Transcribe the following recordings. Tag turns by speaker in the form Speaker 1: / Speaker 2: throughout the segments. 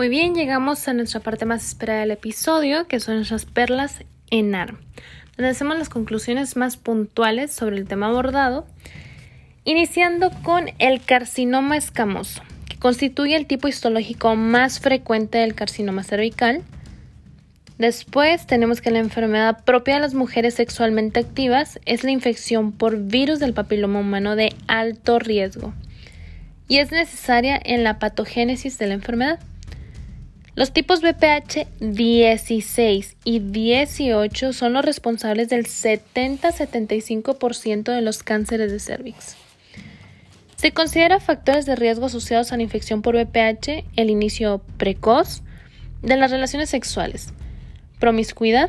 Speaker 1: Muy bien, llegamos a nuestra parte más esperada del episodio, que son nuestras perlas en AR, donde hacemos las conclusiones más puntuales sobre el tema abordado, iniciando con el carcinoma escamoso, que constituye el tipo histológico más frecuente del carcinoma cervical. Después tenemos que la enfermedad propia de las mujeres sexualmente activas es la infección por virus del papiloma humano de alto riesgo y es necesaria en la patogénesis de la enfermedad. Los tipos BPH 16 y 18 son los responsables del 70-75% de los cánceres de cervix. Se considera factores de riesgo asociados a la infección por BPH el inicio precoz de las relaciones sexuales, promiscuidad,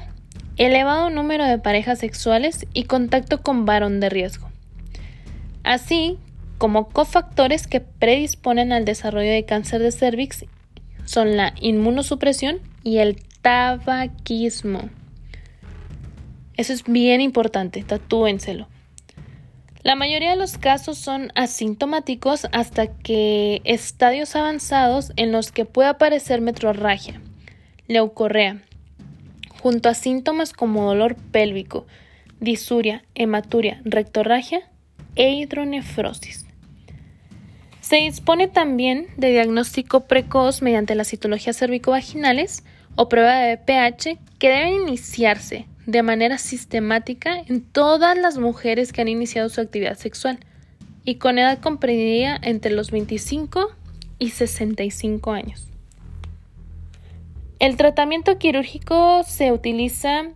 Speaker 1: elevado número de parejas sexuales y contacto con varón de riesgo, así como cofactores que predisponen al desarrollo de cáncer de cervix son la inmunosupresión y el tabaquismo. Eso es bien importante, tatúenselo. La mayoría de los casos son asintomáticos hasta que estadios avanzados en los que puede aparecer metrorragia, leucorrea, junto a síntomas como dolor pélvico, disuria, hematuria, rectorragia e hidronefrosis. Se dispone también de diagnóstico precoz mediante las citologías cervicovaginales o prueba de pH que deben iniciarse de manera sistemática en todas las mujeres que han iniciado su actividad sexual y con edad comprendida entre los 25 y 65 años. El tratamiento quirúrgico se utiliza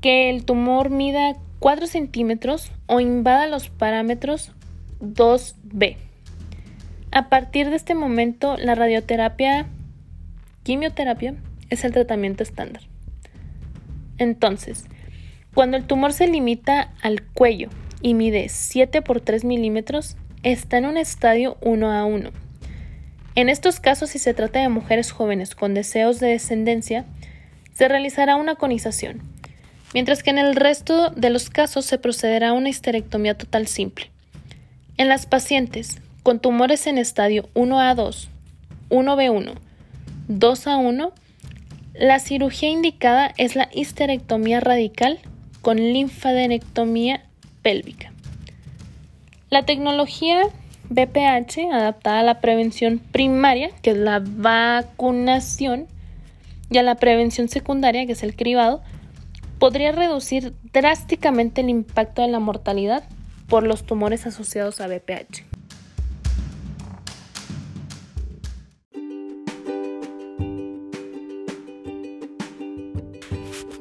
Speaker 1: que el tumor mida 4 centímetros o invada los parámetros 2B. A partir de este momento, la radioterapia, quimioterapia, es el tratamiento estándar. Entonces, cuando el tumor se limita al cuello y mide 7 por 3 milímetros, está en un estadio 1 a 1. En estos casos, si se trata de mujeres jóvenes con deseos de descendencia, se realizará una conización, mientras que en el resto de los casos se procederá a una histerectomía total simple. En las pacientes con tumores en estadio 1A2, 1B1, 2A1, la cirugía indicada es la histerectomía radical con linfadenectomía pélvica. La tecnología BPH, adaptada a la prevención primaria, que es la vacunación, y a la prevención secundaria, que es el cribado, podría reducir drásticamente el impacto de la mortalidad por los tumores asociados a BPH.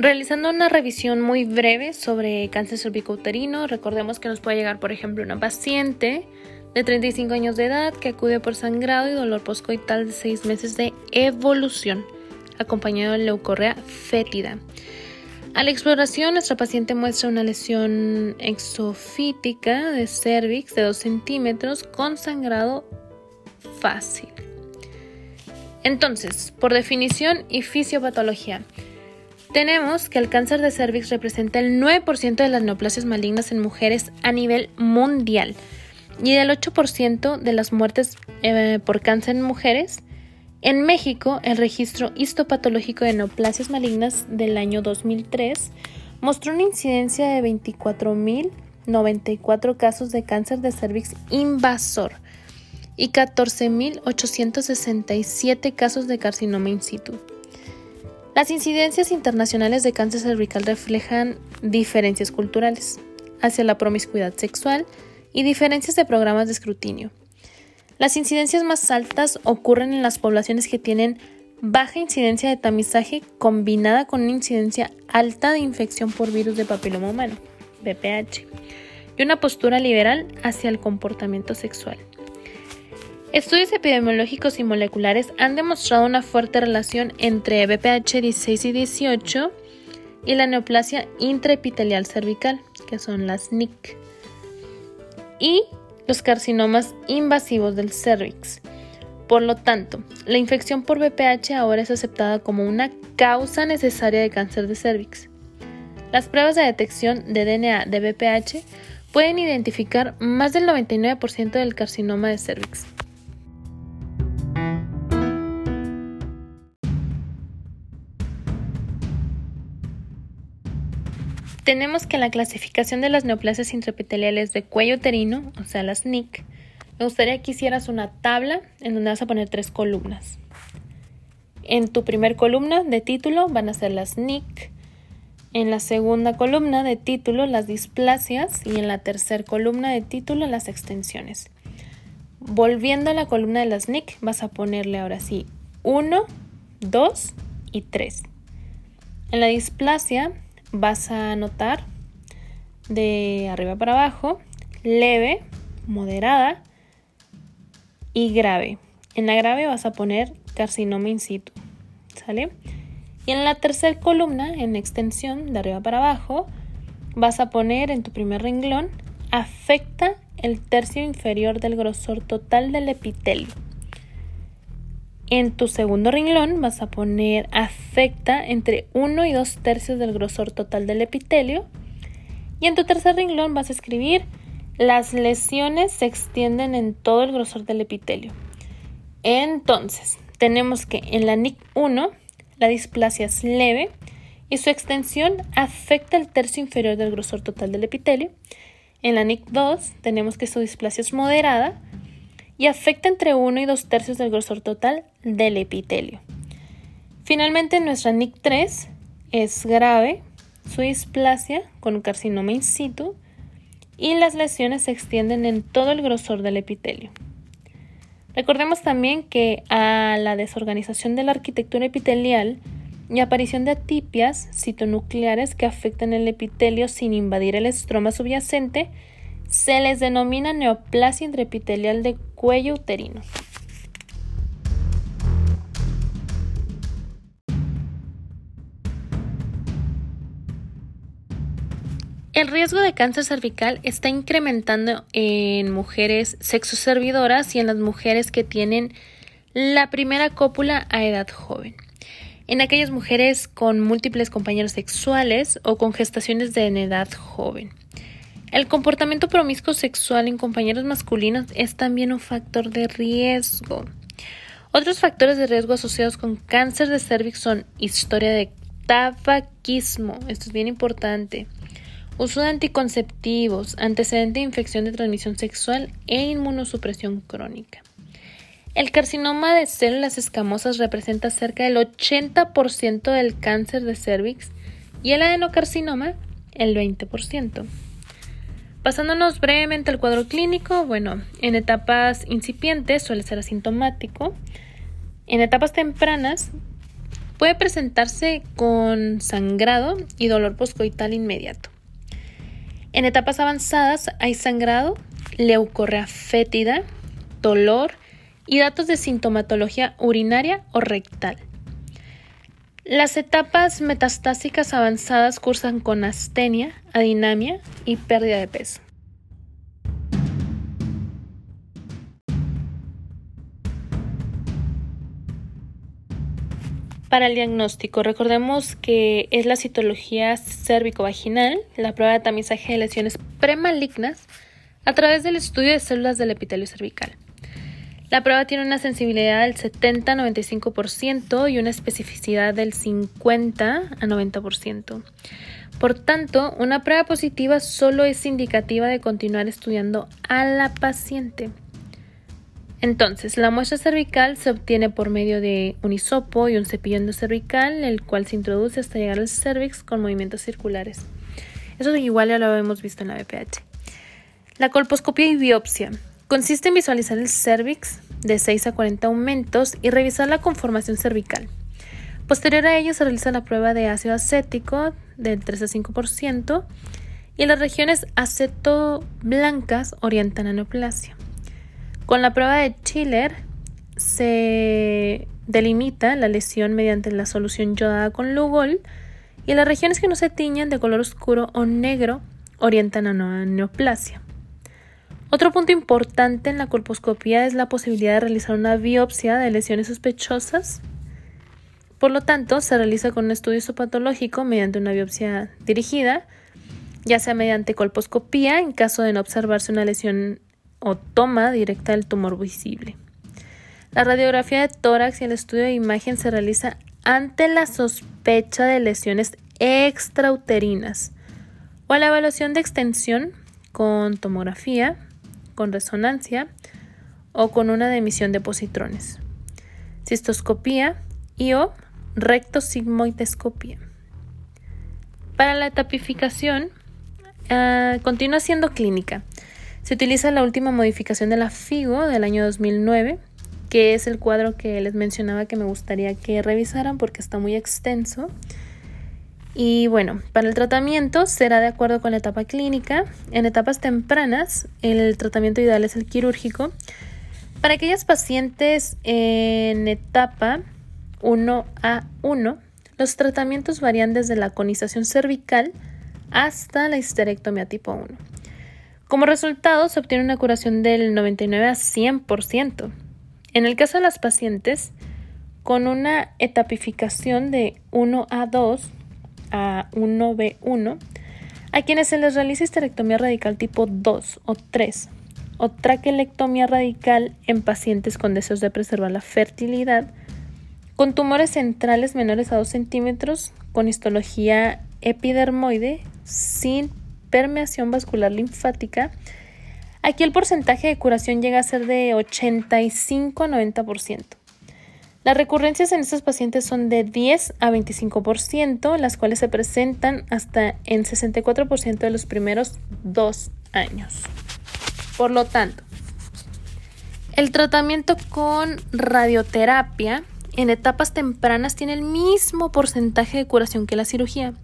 Speaker 1: Realizando una revisión muy breve sobre cáncer cervicouterino, recordemos que nos puede llegar, por ejemplo, una paciente de 35 años de edad que acude por sangrado y dolor poscoital de 6 meses de evolución, acompañado de leucorrea fétida. A la exploración, nuestra paciente muestra una lesión exofítica de cervix de 2 centímetros con sangrado fácil. Entonces, por definición y fisiopatología, tenemos que el cáncer de cervix representa el 9% de las neoplasias malignas en mujeres a nivel mundial y el 8% de las muertes eh, por cáncer en mujeres. En México, el registro histopatológico de neoplasias malignas del año 2003 mostró una incidencia de 24.094 casos de cáncer de cervix invasor y 14.867 casos de carcinoma in situ. Las incidencias internacionales de cáncer cervical reflejan diferencias culturales hacia la promiscuidad sexual y diferencias de programas de escrutinio. Las incidencias más altas ocurren en las poblaciones que tienen baja incidencia de tamizaje combinada con una incidencia alta de infección por virus de papiloma humano, BPH, y una postura liberal hacia el comportamiento sexual. Estudios epidemiológicos y moleculares han demostrado una fuerte relación entre BPH 16 y 18 y la neoplasia intraepitelial cervical, que son las NIC, y los carcinomas invasivos del cervix. Por lo tanto, la infección por BPH ahora es aceptada como una causa necesaria de cáncer de cervix. Las pruebas de detección de DNA de BPH pueden identificar más del 99% del carcinoma de cervix. Tenemos que la clasificación de las neoplasias intraepiteliales de cuello uterino, o sea, las NIC, me gustaría que hicieras una tabla en donde vas a poner tres columnas. En tu primer columna de título van a ser las NIC, en la segunda columna de título las displasias y en la tercera columna de título las extensiones. Volviendo a la columna de las NIC, vas a ponerle ahora sí 1, 2 y 3. En la displasia vas a anotar de arriba para abajo leve, moderada y grave. En la grave vas a poner carcinoma in situ. ¿Sale? Y en la tercera columna, en extensión, de arriba para abajo, vas a poner en tu primer renglón afecta el tercio inferior del grosor total del epitelio. En tu segundo renglón vas a poner afecta entre 1 y 2 tercios del grosor total del epitelio. Y en tu tercer renglón vas a escribir las lesiones se extienden en todo el grosor del epitelio. Entonces, tenemos que en la NIC 1 la displasia es leve y su extensión afecta el tercio inferior del grosor total del epitelio. En la NIC 2 tenemos que su displasia es moderada y afecta entre 1 y 2 tercios del grosor total del epitelio. Finalmente, nuestra NIC 3 es grave, su displasia con carcinoma in situ y las lesiones se extienden en todo el grosor del epitelio. Recordemos también que a la desorganización de la arquitectura epitelial y aparición de atipias citonucleares que afectan el epitelio sin invadir el estroma subyacente, se les denomina neoplasia intraepitelial de cuello uterino. El riesgo de cáncer cervical está incrementando en mujeres sexoservidoras y en las mujeres que tienen la primera cópula a edad joven. En aquellas mujeres con múltiples compañeros sexuales o con gestaciones de edad joven. El comportamiento promiscuo sexual en compañeros masculinos es también un factor de riesgo. Otros factores de riesgo asociados con cáncer de cervix son historia de tabaquismo, esto es bien importante, uso de anticonceptivos, antecedente de infección de transmisión sexual e inmunosupresión crónica. El carcinoma de células escamosas representa cerca del 80% del cáncer de cervix y el adenocarcinoma el 20%. Pasándonos brevemente al cuadro clínico, bueno, en etapas incipientes suele ser asintomático. En etapas tempranas puede presentarse con sangrado y dolor poscoital inmediato. En etapas avanzadas hay sangrado, leucorrea fétida, dolor y datos de sintomatología urinaria o rectal. Las etapas metastásicas avanzadas cursan con astenia, adinamia y pérdida de peso. Para el diagnóstico, recordemos que es la citología cérvico-vaginal, la prueba de tamizaje de lesiones premalignas a través del estudio de células del epitelio cervical. La prueba tiene una sensibilidad del 70-95% y una especificidad del 50 a 90%. Por tanto, una prueba positiva solo es indicativa de continuar estudiando a la paciente. Entonces, la muestra cervical se obtiene por medio de un hisopo y un cepillo endocervical, el cual se introduce hasta llegar al cervix con movimientos circulares. Eso igual ya lo hemos visto en la BPH. La colposcopia y biopsia. Consiste en visualizar el cervix de 6 a 40 aumentos y revisar la conformación cervical. Posterior a ello se realiza la prueba de ácido acético del 3 a 5% y las regiones aceto blancas orientan a neoplasia. Con la prueba de Schiller se delimita la lesión mediante la solución yodada con Lugol y las regiones que no se tiñan de color oscuro o negro orientan a neoplasia. Otro punto importante en la colposcopía es la posibilidad de realizar una biopsia de lesiones sospechosas. Por lo tanto, se realiza con un estudio histopatológico mediante una biopsia dirigida, ya sea mediante colposcopía en caso de no observarse una lesión o toma directa del tumor visible. La radiografía de tórax y el estudio de imagen se realiza ante la sospecha de lesiones extrauterinas o la evaluación de extensión con tomografía, con resonancia o con una de emisión de positrones, cistoscopía y o rectosigmoidescopía. Para la tapificación, ah, continúa siendo clínica. Se utiliza la última modificación de la FIGO del año 2009, que es el cuadro que les mencionaba que me gustaría que revisaran porque está muy extenso. Y bueno, para el tratamiento será de acuerdo con la etapa clínica. En etapas tempranas, el tratamiento ideal es el quirúrgico. Para aquellas pacientes en etapa 1A1, los tratamientos varían desde la conización cervical hasta la histerectomía tipo 1. Como resultado, se obtiene una curación del 99 a 100%. En el caso de las pacientes con una etapificación de 1 a 2 a 1B1, a quienes se les realiza histerectomía radical tipo 2 o 3 o traquelectomía radical en pacientes con deseos de preservar la fertilidad, con tumores centrales menores a 2 centímetros, con histología epidermoide, sin permeación vascular linfática. Aquí el porcentaje de curación llega a ser de 85 a 90%. Las recurrencias en estos pacientes son de 10 a 25%, las cuales se presentan hasta en 64% de los primeros dos años. Por lo tanto, el tratamiento con radioterapia en etapas tempranas tiene el mismo porcentaje de curación que la cirugía,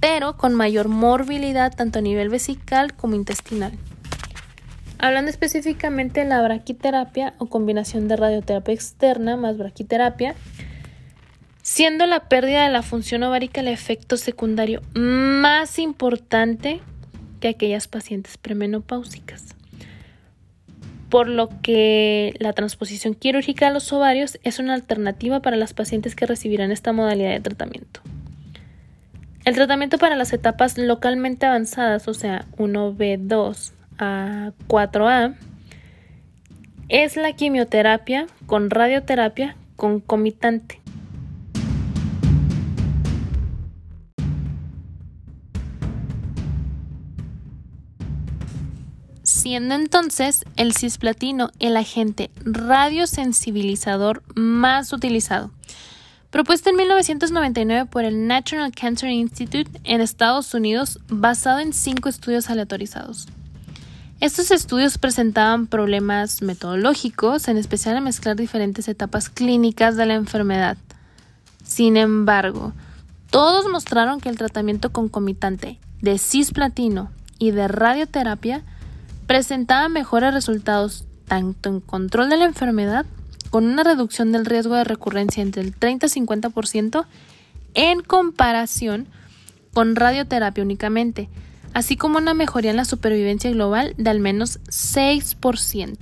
Speaker 1: pero con mayor morbilidad tanto a nivel vesical como intestinal. Hablando específicamente de la braquiterapia o combinación de radioterapia externa más braquiterapia, siendo la pérdida de la función ovárica el efecto secundario más importante que aquellas pacientes premenopáusicas por lo que la transposición quirúrgica a los ovarios es una alternativa para las pacientes que recibirán esta modalidad de tratamiento. El tratamiento para las etapas localmente avanzadas, o sea, 1B2 a 4A, es la quimioterapia con radioterapia concomitante. siendo entonces el cisplatino el agente radiosensibilizador más utilizado. Propuesto en 1999 por el National Cancer Institute en Estados Unidos, basado en cinco estudios aleatorizados. Estos estudios presentaban problemas metodológicos, en especial a mezclar diferentes etapas clínicas de la enfermedad. Sin embargo, todos mostraron que el tratamiento concomitante de cisplatino y de radioterapia presentaba mejores resultados tanto en control de la enfermedad, con una reducción del riesgo de recurrencia entre el 30 y 50% en comparación con radioterapia únicamente, así como una mejoría en la supervivencia global de al menos 6%.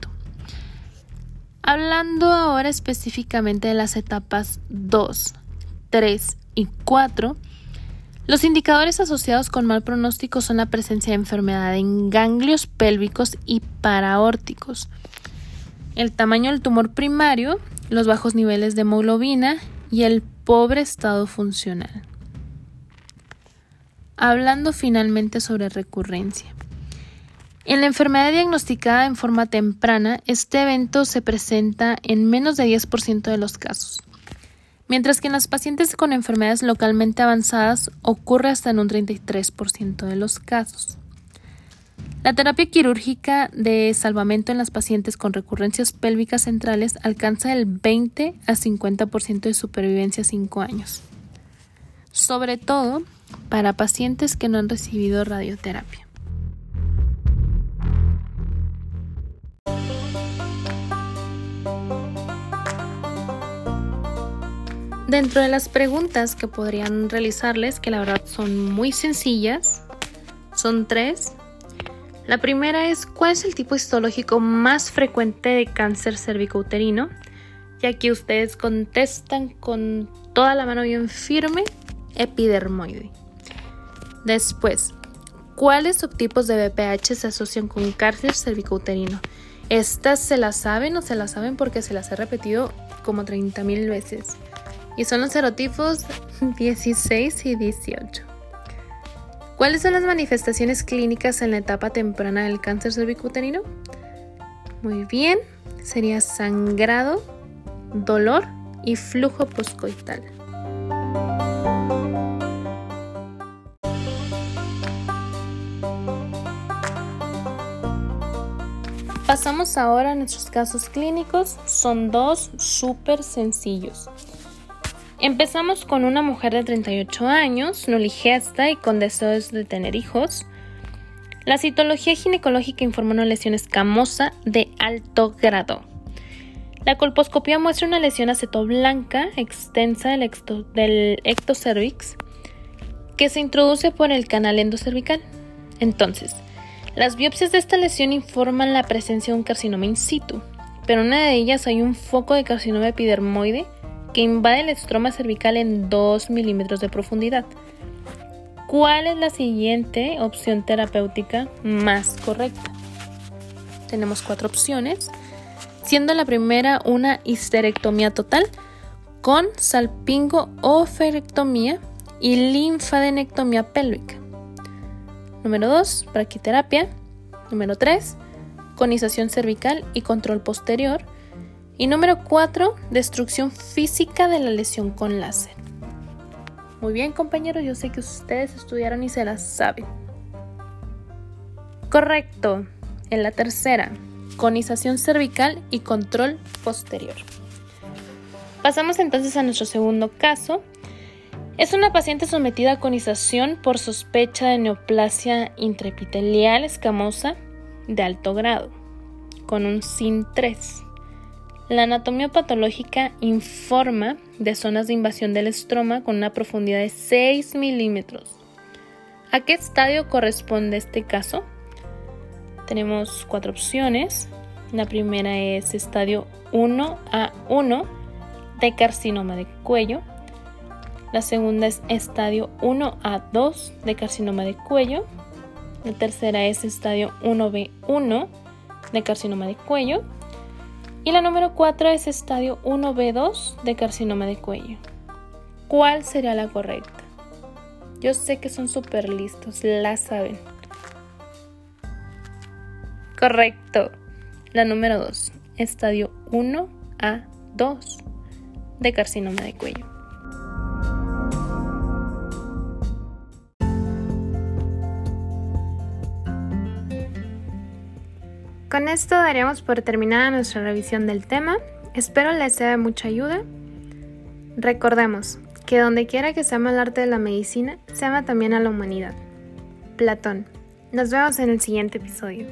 Speaker 1: Hablando ahora específicamente de las etapas 2, 3 y 4, los indicadores asociados con mal pronóstico son la presencia de enfermedad en ganglios pélvicos y paraórticos, el tamaño del tumor primario, los bajos niveles de hemoglobina y el pobre estado funcional. Hablando finalmente sobre recurrencia. En la enfermedad diagnosticada en forma temprana, este evento se presenta en menos de 10% de los casos mientras que en las pacientes con enfermedades localmente avanzadas ocurre hasta en un 33% de los casos. La terapia quirúrgica de salvamento en las pacientes con recurrencias pélvicas centrales alcanza el 20 a 50% de supervivencia a 5 años, sobre todo para pacientes que no han recibido radioterapia. Dentro de las preguntas que podrían realizarles, que la verdad son muy sencillas, son tres. La primera es ¿cuál es el tipo histológico más frecuente de cáncer cervicouterino? Y aquí ustedes contestan con toda la mano bien firme, epidermoide. Después, ¿cuáles subtipos de BPH se asocian con cáncer cervicouterino? Estas se las saben o se las saben porque se las he repetido como 30.000 veces y son los serotipos 16 y 18. ¿Cuáles son las manifestaciones clínicas en la etapa temprana del cáncer cervicuterino? Muy bien, sería sangrado, dolor y flujo poscoital. Pasamos ahora a nuestros casos clínicos. Son dos súper sencillos. Empezamos con una mujer de 38 años, noligesta y con deseos de tener hijos. La citología ginecológica informó una lesión escamosa de alto grado. La colposcopía muestra una lesión acetoblanca extensa del, del ectocervix que se introduce por el canal endocervical. Entonces, las biopsias de esta lesión informan la presencia de un carcinoma in situ, pero en una de ellas hay un foco de carcinoma epidermoide que invade el estroma cervical en 2 milímetros de profundidad. ¿Cuál es la siguiente opción terapéutica más correcta? Tenemos cuatro opciones, siendo la primera una histerectomía total con salpingo o y linfadenectomía pélvica. Número 2, braquiterapia. Número 3, conización cervical y control posterior. Y número 4, destrucción física de la lesión con láser. Muy bien compañeros, yo sé que ustedes estudiaron y se las saben. Correcto. En la tercera, conización cervical y control posterior. Pasamos entonces a nuestro segundo caso, es una paciente sometida a conización por sospecha de neoplasia intraepitelial escamosa de alto grado, con un SIN3. La anatomía patológica informa de zonas de invasión del estroma con una profundidad de 6 milímetros. ¿A qué estadio corresponde este caso? Tenemos cuatro opciones. La primera es estadio 1A1 de carcinoma de cuello. La segunda es estadio 1 a 2 de carcinoma de cuello. La tercera es estadio 1B1 de carcinoma de cuello. Y la número 4 es estadio 1B2 de carcinoma de cuello. ¿Cuál sería la correcta? Yo sé que son súper listos, la saben. Correcto. La número 2, estadio 1 a 2 de carcinoma de cuello. Con esto daríamos por terminada nuestra revisión del tema. Espero les sea de mucha ayuda. Recordemos que donde quiera que se ama el arte de la medicina, se ama también a la humanidad. Platón. Nos vemos en el siguiente episodio.